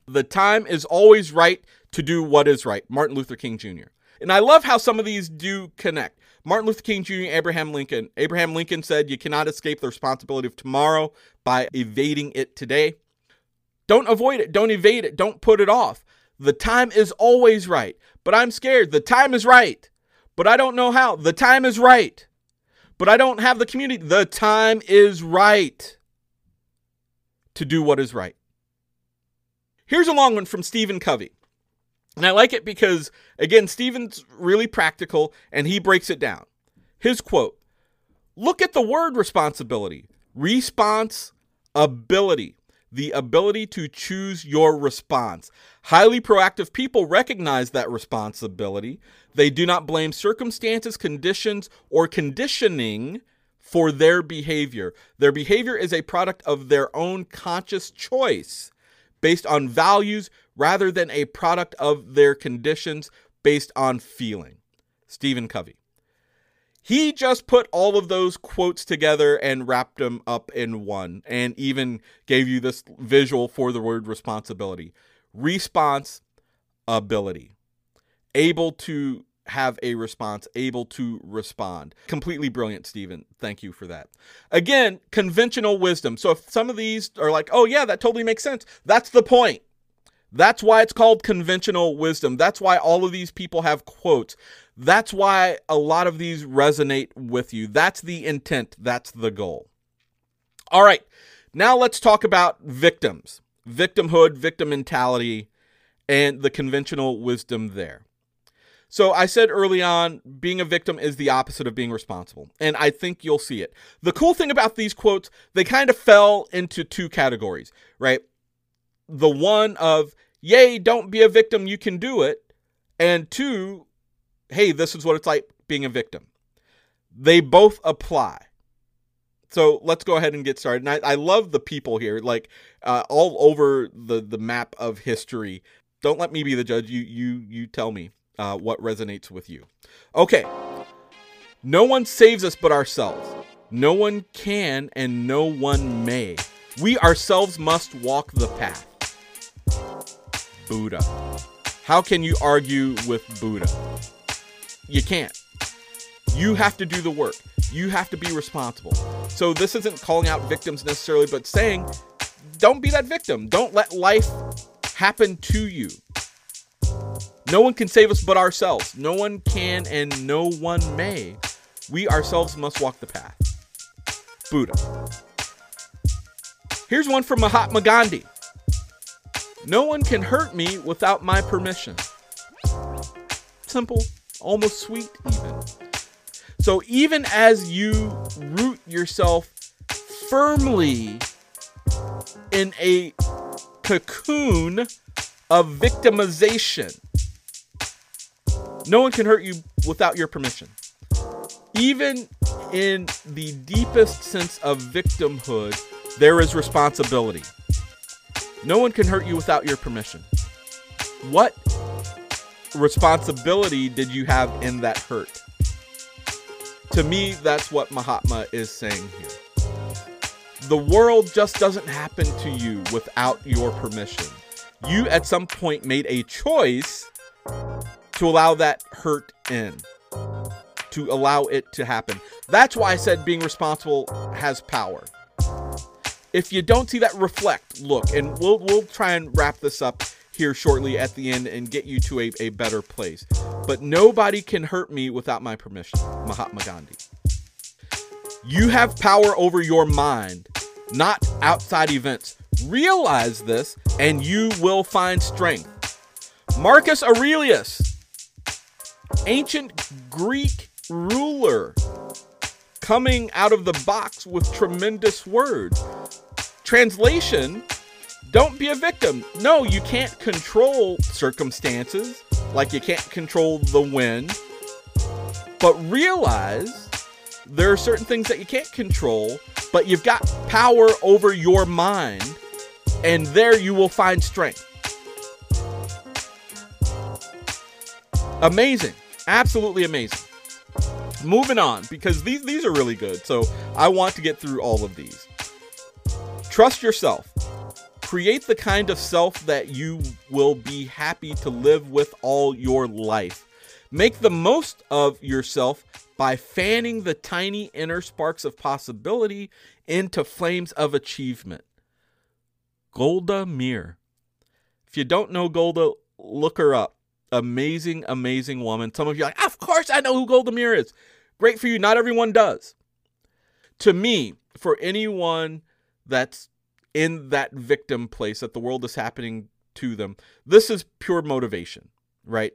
The time is always right to do what is right. Martin Luther King Jr. And I love how some of these do connect. Martin Luther King Jr., Abraham Lincoln. Abraham Lincoln said, You cannot escape the responsibility of tomorrow by evading it today. Don't avoid it. Don't evade it. Don't put it off. The time is always right. But I'm scared. The time is right. But I don't know how. The time is right. But I don't have the community. The time is right to do what is right. Here's a long one from Stephen Covey. And I like it because, again, Stephen's really practical and he breaks it down. His quote Look at the word responsibility, response ability the ability to choose your response. Highly proactive people recognize that responsibility. They do not blame circumstances, conditions, or conditioning for their behavior. Their behavior is a product of their own conscious choice based on values rather than a product of their conditions based on feeling. Stephen Covey. He just put all of those quotes together and wrapped them up in one, and even gave you this visual for the word responsibility. Response ability. Able to have a response, able to respond. Completely brilliant, Stephen. Thank you for that. Again, conventional wisdom. So if some of these are like, oh, yeah, that totally makes sense, that's the point. That's why it's called conventional wisdom. That's why all of these people have quotes. That's why a lot of these resonate with you. That's the intent, that's the goal. All right, now let's talk about victims, victimhood, victim mentality, and the conventional wisdom there. So I said early on, being a victim is the opposite of being responsible. And I think you'll see it. The cool thing about these quotes, they kind of fell into two categories, right? The one of, yay, don't be a victim, you can do it. And two, hey, this is what it's like being a victim. They both apply. So let's go ahead and get started. And I, I love the people here, like uh, all over the the map of history. Don't let me be the judge. You you you tell me uh, what resonates with you. Okay. No one saves us but ourselves. No one can and no one may. We ourselves must walk the path. Buddha. How can you argue with Buddha? You can't. You have to do the work. You have to be responsible. So this isn't calling out victims necessarily, but saying, don't be that victim. Don't let life happen to you. No one can save us but ourselves. No one can and no one may. We ourselves must walk the path. Buddha. Here's one from Mahatma Gandhi. No one can hurt me without my permission. Simple, almost sweet, even. So even as you root yourself firmly in a cocoon of victimization, no one can hurt you without your permission. Even in the deepest sense of victimhood, there is responsibility. No one can hurt you without your permission. What responsibility did you have in that hurt? To me, that's what Mahatma is saying here. The world just doesn't happen to you without your permission. You, at some point, made a choice to allow that hurt in, to allow it to happen. That's why I said being responsible has power. If you don't see that, reflect, look, and we'll we'll try and wrap this up here shortly at the end and get you to a, a better place. But nobody can hurt me without my permission. Mahatma Gandhi. You have power over your mind, not outside events. Realize this, and you will find strength. Marcus Aurelius, ancient Greek ruler, coming out of the box with tremendous words. Translation don't be a victim. No, you can't control circumstances, like you can't control the wind. But realize there are certain things that you can't control, but you've got power over your mind, and there you will find strength. Amazing. Absolutely amazing. Moving on, because these, these are really good. So I want to get through all of these. Trust yourself. Create the kind of self that you will be happy to live with all your life. Make the most of yourself by fanning the tiny inner sparks of possibility into flames of achievement. Golda Meir. If you don't know Golda, look her up. Amazing, amazing woman. Some of you are like, of course I know who Golda Meir is. Great for you. Not everyone does. To me, for anyone that's in that victim place that the world is happening to them. This is pure motivation, right?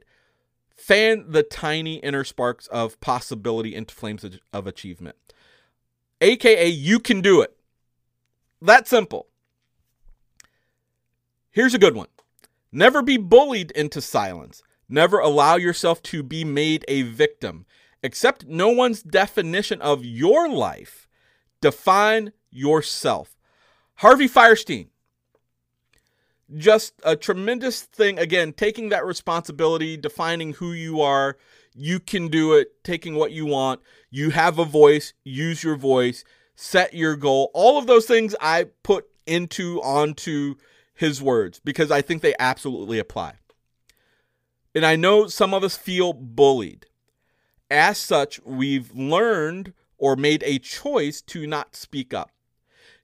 Fan the tiny inner sparks of possibility into flames of achievement. AKA, you can do it. That simple. Here's a good one never be bullied into silence. Never allow yourself to be made a victim. Accept no one's definition of your life. Define yourself. Harvey Fierstein, just a tremendous thing. Again, taking that responsibility, defining who you are. You can do it, taking what you want. You have a voice, use your voice, set your goal. All of those things I put into, onto his words because I think they absolutely apply. And I know some of us feel bullied. As such, we've learned or made a choice to not speak up.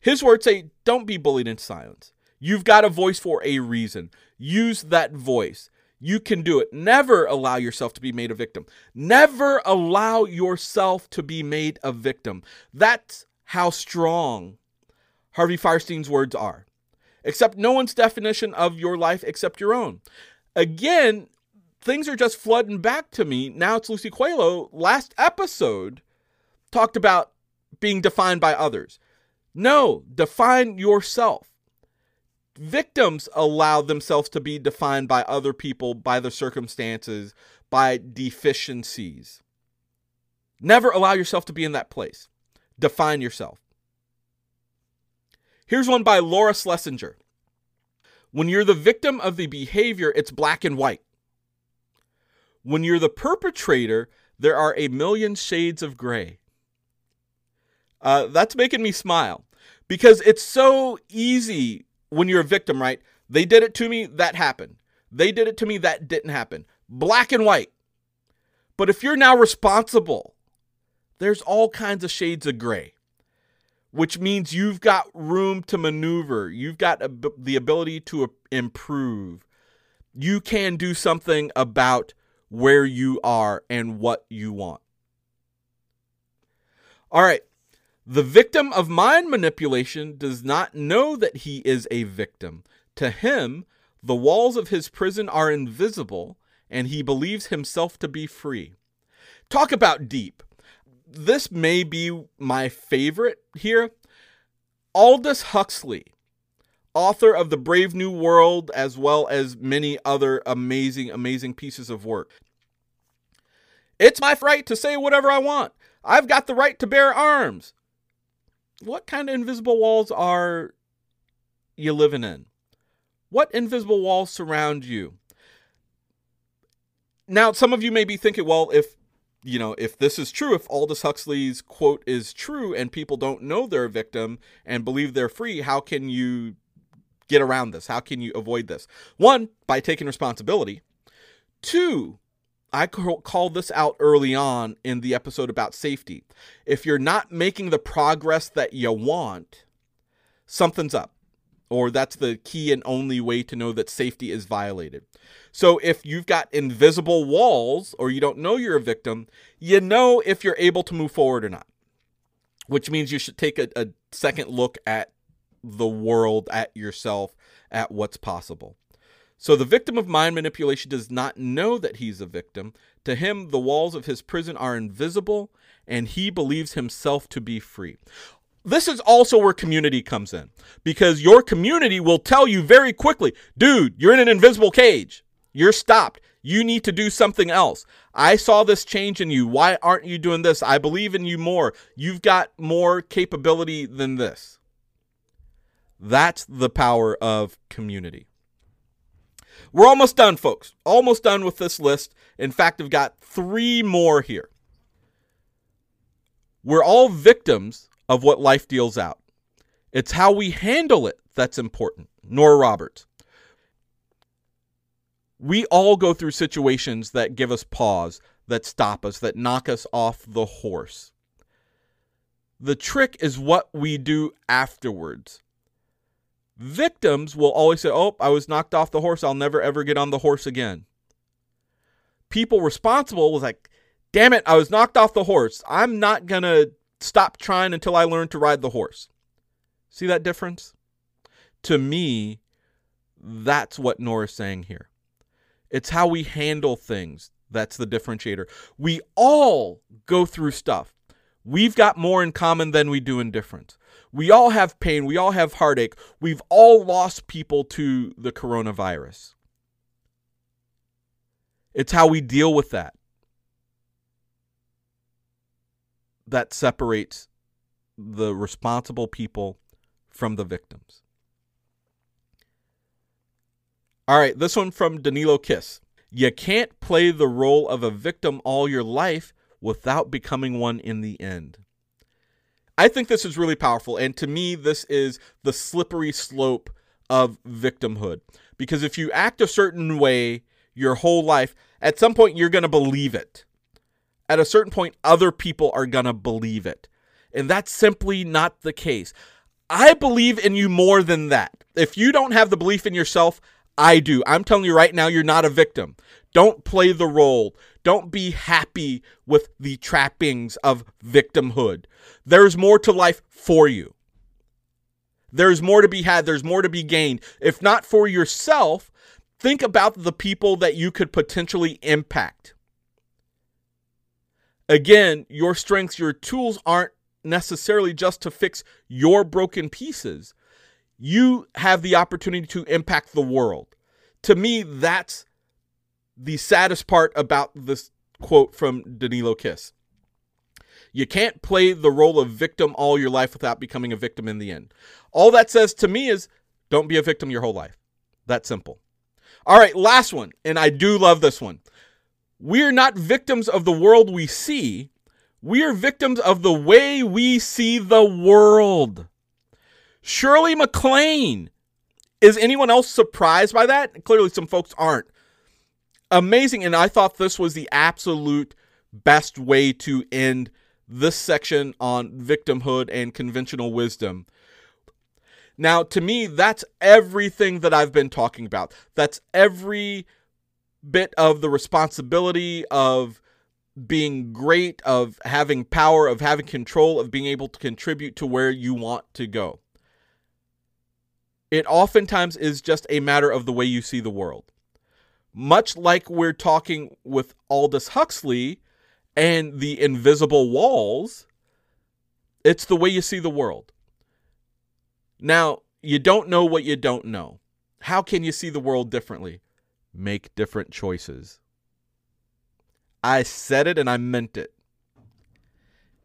His words say, don't be bullied into silence. You've got a voice for a reason. Use that voice. You can do it. Never allow yourself to be made a victim. Never allow yourself to be made a victim. That's how strong Harvey Fierstein's words are. Accept no one's definition of your life except your own. Again, things are just flooding back to me. Now it's Lucy Coelho. Last episode talked about being defined by others. No, define yourself. Victims allow themselves to be defined by other people, by the circumstances, by deficiencies. Never allow yourself to be in that place. Define yourself. Here's one by Laura Schlesinger. When you're the victim of the behavior, it's black and white. When you're the perpetrator, there are a million shades of gray. Uh, that's making me smile because it's so easy when you're a victim, right? They did it to me, that happened. They did it to me, that didn't happen. Black and white. But if you're now responsible, there's all kinds of shades of gray, which means you've got room to maneuver. You've got the ability to improve. You can do something about where you are and what you want. All right. The victim of mind manipulation does not know that he is a victim. To him, the walls of his prison are invisible, and he believes himself to be free. Talk about deep. This may be my favorite here. Aldous Huxley author of The Brave New World, as well as many other amazing, amazing pieces of work. It's my right to say whatever I want. I've got the right to bear arms. What kind of invisible walls are you living in? What invisible walls surround you? Now, some of you may be thinking, well, if you know, if this is true, if Aldous Huxley's quote is true and people don't know they're a victim and believe they're free, how can you get around this? How can you avoid this? One, by taking responsibility. Two, I called this out early on in the episode about safety. If you're not making the progress that you want, something's up. Or that's the key and only way to know that safety is violated. So if you've got invisible walls or you don't know you're a victim, you know if you're able to move forward or not. Which means you should take a, a second look at the world, at yourself, at what's possible. So the victim of mind manipulation does not know that he's a victim. To him, the walls of his prison are invisible, and he believes himself to be free. This is also where community comes in because your community will tell you very quickly, dude, you're in an invisible cage. You're stopped. You need to do something else. I saw this change in you. Why aren't you doing this? I believe in you more. You've got more capability than this. That's the power of community. We're almost done, folks. Almost done with this list. In fact, I've got three more here. We're all victims of what life deals out. It's how we handle it that's important. Nora Roberts. We all go through situations that give us pause, that stop us, that knock us off the horse. The trick is what we do afterwards. Victims will always say, Oh, I was knocked off the horse. I'll never ever get on the horse again. People responsible was like, Damn it, I was knocked off the horse. I'm not going to stop trying until I learn to ride the horse. See that difference? To me, that's what Nora's saying here. It's how we handle things that's the differentiator. We all go through stuff. We've got more in common than we do in difference. We all have pain. We all have heartache. We've all lost people to the coronavirus. It's how we deal with that that separates the responsible people from the victims. All right, this one from Danilo Kiss. You can't play the role of a victim all your life without becoming one in the end. I think this is really powerful. And to me, this is the slippery slope of victimhood. Because if you act a certain way your whole life, at some point you're going to believe it. At a certain point, other people are going to believe it. And that's simply not the case. I believe in you more than that. If you don't have the belief in yourself, I do. I'm telling you right now, you're not a victim. Don't play the role. Don't be happy with the trappings of victimhood. There's more to life for you. There's more to be had, there's more to be gained. If not for yourself, think about the people that you could potentially impact. Again, your strengths, your tools aren't necessarily just to fix your broken pieces. You have the opportunity to impact the world. To me, that's the saddest part about this quote from Danilo Kiss. You can't play the role of victim all your life without becoming a victim in the end. All that says to me is don't be a victim your whole life. That simple. All right, last one, and I do love this one. We're not victims of the world we see, we are victims of the way we see the world. Shirley MacLaine. Is anyone else surprised by that? Clearly, some folks aren't. Amazing. And I thought this was the absolute best way to end this section on victimhood and conventional wisdom. Now, to me, that's everything that I've been talking about. That's every bit of the responsibility of being great, of having power, of having control, of being able to contribute to where you want to go. It oftentimes is just a matter of the way you see the world. Much like we're talking with Aldous Huxley and the invisible walls, it's the way you see the world. Now, you don't know what you don't know. How can you see the world differently? Make different choices. I said it and I meant it.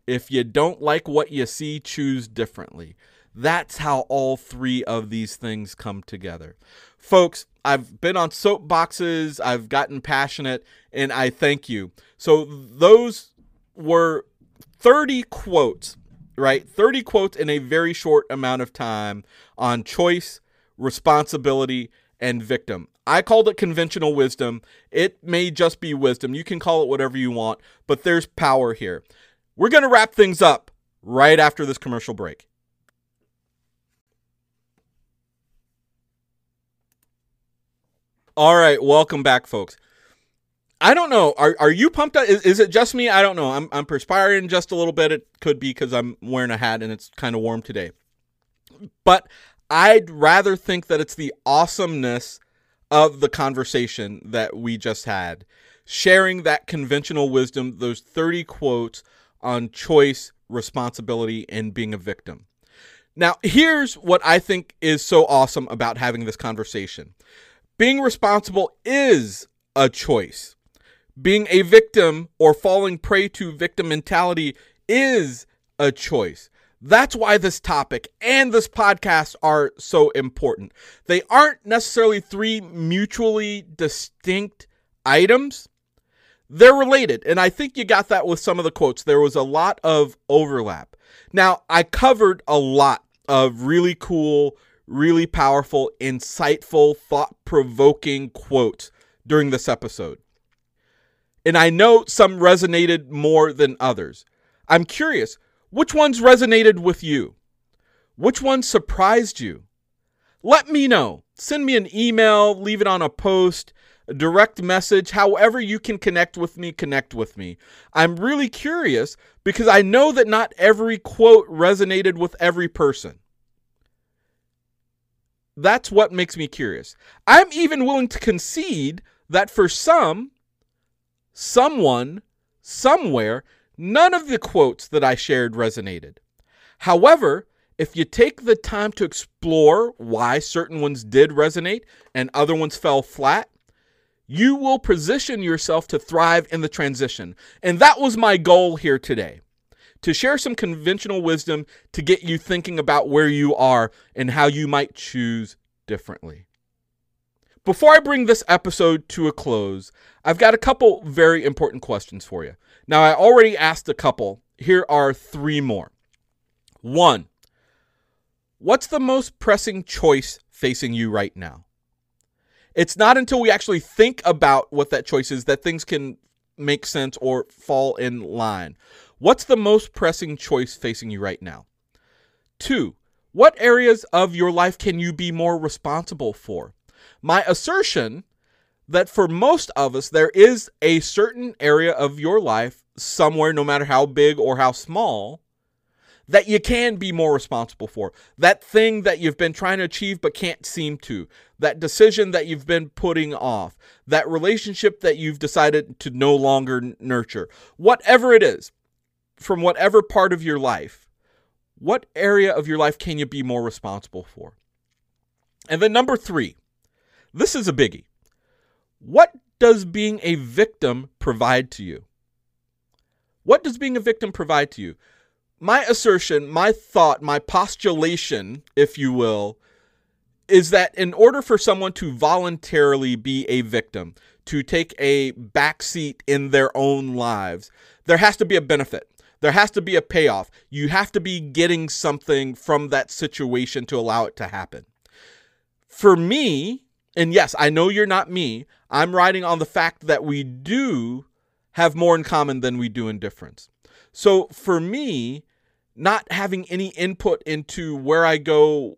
If you don't like what you see, choose differently. That's how all three of these things come together. Folks, I've been on soapboxes, I've gotten passionate, and I thank you. So, those were 30 quotes, right? 30 quotes in a very short amount of time on choice, responsibility, and victim. I called it conventional wisdom. It may just be wisdom. You can call it whatever you want, but there's power here. We're going to wrap things up right after this commercial break. All right, welcome back, folks. I don't know. Are are you pumped up? Is, is it just me? I don't know. I'm I'm perspiring just a little bit. It could be because I'm wearing a hat and it's kind of warm today. But I'd rather think that it's the awesomeness of the conversation that we just had, sharing that conventional wisdom, those 30 quotes on choice, responsibility, and being a victim. Now, here's what I think is so awesome about having this conversation being responsible is a choice. Being a victim or falling prey to victim mentality is a choice. That's why this topic and this podcast are so important. They aren't necessarily three mutually distinct items. They're related. And I think you got that with some of the quotes. There was a lot of overlap. Now, I covered a lot of really cool, really powerful, insightful, thought provoking quote during this episode. And I know some resonated more than others. I'm curious which ones resonated with you? Which ones surprised you? Let me know. Send me an email, leave it on a post, a direct message, however you can connect with me, connect with me. I'm really curious because I know that not every quote resonated with every person. That's what makes me curious. I'm even willing to concede that for some, someone, somewhere, None of the quotes that I shared resonated. However, if you take the time to explore why certain ones did resonate and other ones fell flat, you will position yourself to thrive in the transition. And that was my goal here today to share some conventional wisdom to get you thinking about where you are and how you might choose differently. Before I bring this episode to a close, I've got a couple very important questions for you. Now, I already asked a couple. Here are three more. One, what's the most pressing choice facing you right now? It's not until we actually think about what that choice is that things can make sense or fall in line. What's the most pressing choice facing you right now? Two, what areas of your life can you be more responsible for? my assertion that for most of us, there is a certain area of your life somewhere, no matter how big or how small, that you can be more responsible for, that thing that you've been trying to achieve but can't seem to, that decision that you've been putting off, that relationship that you've decided to no longer nurture, whatever it is, from whatever part of your life, what area of your life can you be more responsible for? And then number three, this is a biggie. What does being a victim provide to you? What does being a victim provide to you? My assertion, my thought, my postulation, if you will, is that in order for someone to voluntarily be a victim, to take a backseat in their own lives, there has to be a benefit. There has to be a payoff. You have to be getting something from that situation to allow it to happen. For me, and yes, I know you're not me, I'm riding on the fact that we do have more in common than we do in difference. So for me, not having any input into where I go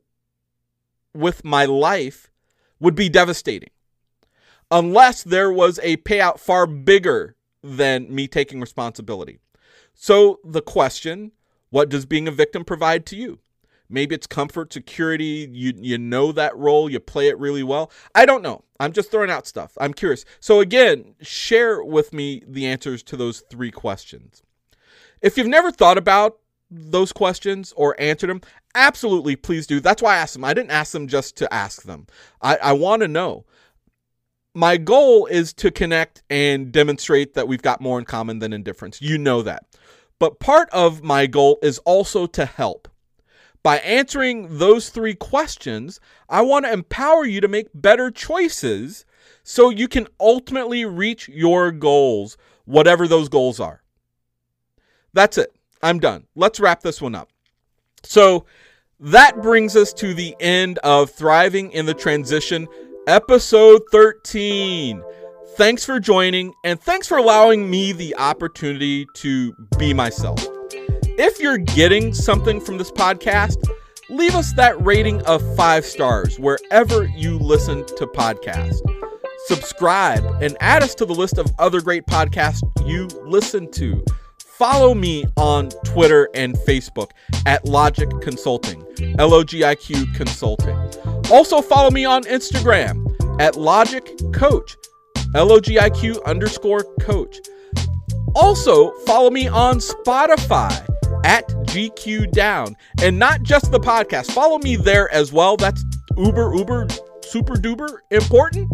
with my life would be devastating. Unless there was a payout far bigger than me taking responsibility. So the question, what does being a victim provide to you? Maybe it's comfort, security, you you know that role, you play it really well. I don't know. I'm just throwing out stuff. I'm curious. So again, share with me the answers to those three questions. If you've never thought about those questions or answered them, absolutely please do. That's why I asked them. I didn't ask them just to ask them. I, I want to know. My goal is to connect and demonstrate that we've got more in common than in difference. You know that. But part of my goal is also to help. By answering those three questions, I want to empower you to make better choices so you can ultimately reach your goals, whatever those goals are. That's it. I'm done. Let's wrap this one up. So, that brings us to the end of Thriving in the Transition, episode 13. Thanks for joining, and thanks for allowing me the opportunity to be myself. If you're getting something from this podcast, leave us that rating of five stars wherever you listen to podcasts. Subscribe and add us to the list of other great podcasts you listen to. Follow me on Twitter and Facebook at LogiQ Consulting, L O G I Q Consulting. Also, follow me on Instagram at LogiQ Coach, L O G I Q underscore coach. Also, follow me on Spotify at GQ Down. And not just the podcast. Follow me there as well. That's uber, uber, super duper important.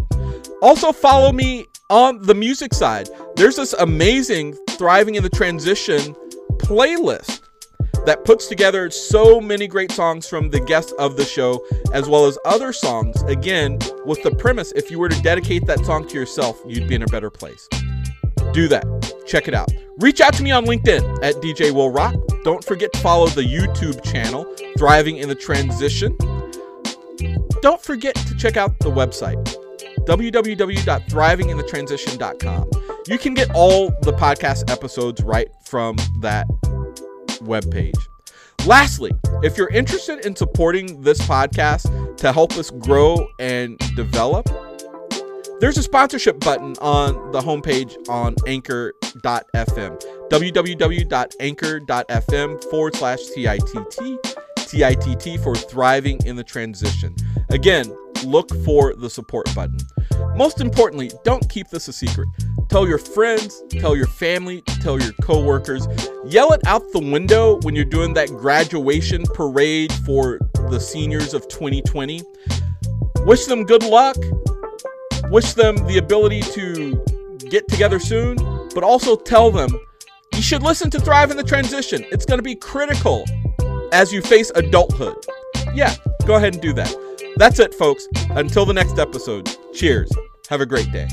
Also, follow me on the music side. There's this amazing Thriving in the Transition playlist that puts together so many great songs from the guests of the show, as well as other songs. Again, with the premise if you were to dedicate that song to yourself, you'd be in a better place. Do that. Check it out. Reach out to me on LinkedIn at DJ Will Rock. Don't forget to follow the YouTube channel, Thriving in the Transition. Don't forget to check out the website, www.thrivinginthetransition.com. You can get all the podcast episodes right from that webpage. Lastly, if you're interested in supporting this podcast to help us grow and develop, there's a sponsorship button on the homepage on anchor.fm. www.anchor.fm forward slash TITT. TITT for thriving in the transition. Again, look for the support button. Most importantly, don't keep this a secret. Tell your friends, tell your family, tell your coworkers. Yell it out the window when you're doing that graduation parade for the seniors of 2020. Wish them good luck wish them the ability to get together soon, but also tell them you should listen to Thrive in the Transition. It's going to be critical as you face adulthood. Yeah, go ahead and do that. That's it, folks. Until the next episode, cheers. Have a great day.